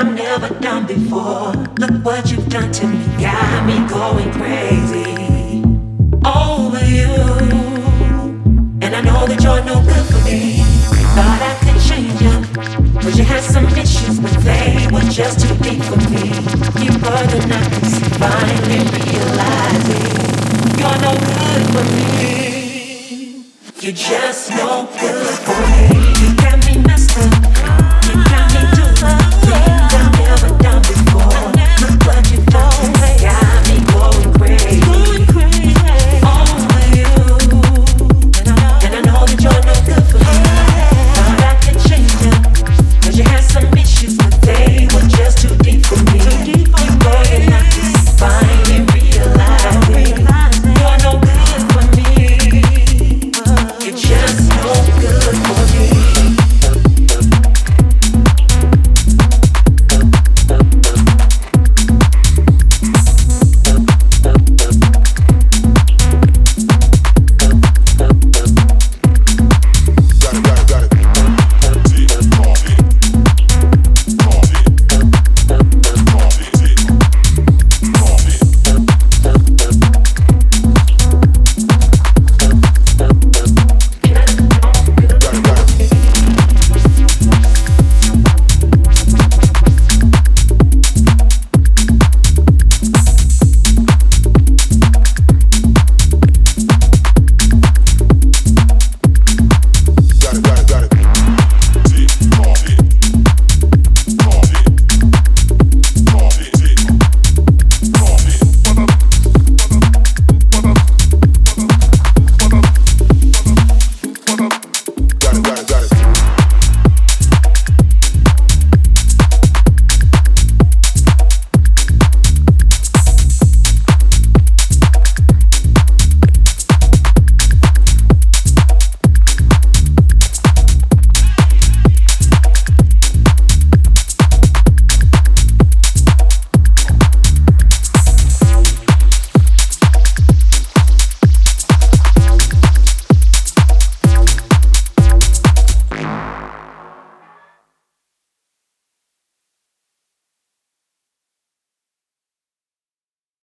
I'm never done before. Look what you've done to me, got me going crazy over you. And I know that you're no good for me. Thought I could change you, but you had some issues, but they were just too deep for me. You were the night finally realizing you're no good for me. You're just no good got it, got it.